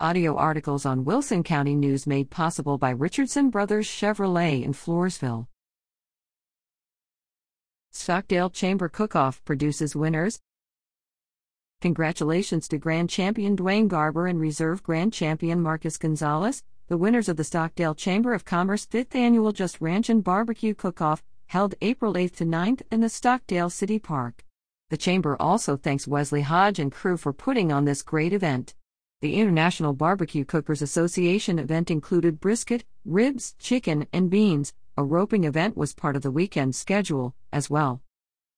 Audio articles on Wilson County News made possible by Richardson Brothers Chevrolet in Floresville. Stockdale Chamber Cook-Off produces winners. Congratulations to Grand Champion Dwayne Garber and Reserve Grand Champion Marcus Gonzalez, the winners of the Stockdale Chamber of Commerce 5th Annual Just Ranch and Barbecue Cook-Off, held April 8th to 9th in the Stockdale City Park. The Chamber also thanks Wesley Hodge and crew for putting on this great event. The International Barbecue Cookers Association event included brisket, ribs, chicken, and beans. A roping event was part of the weekend schedule, as well.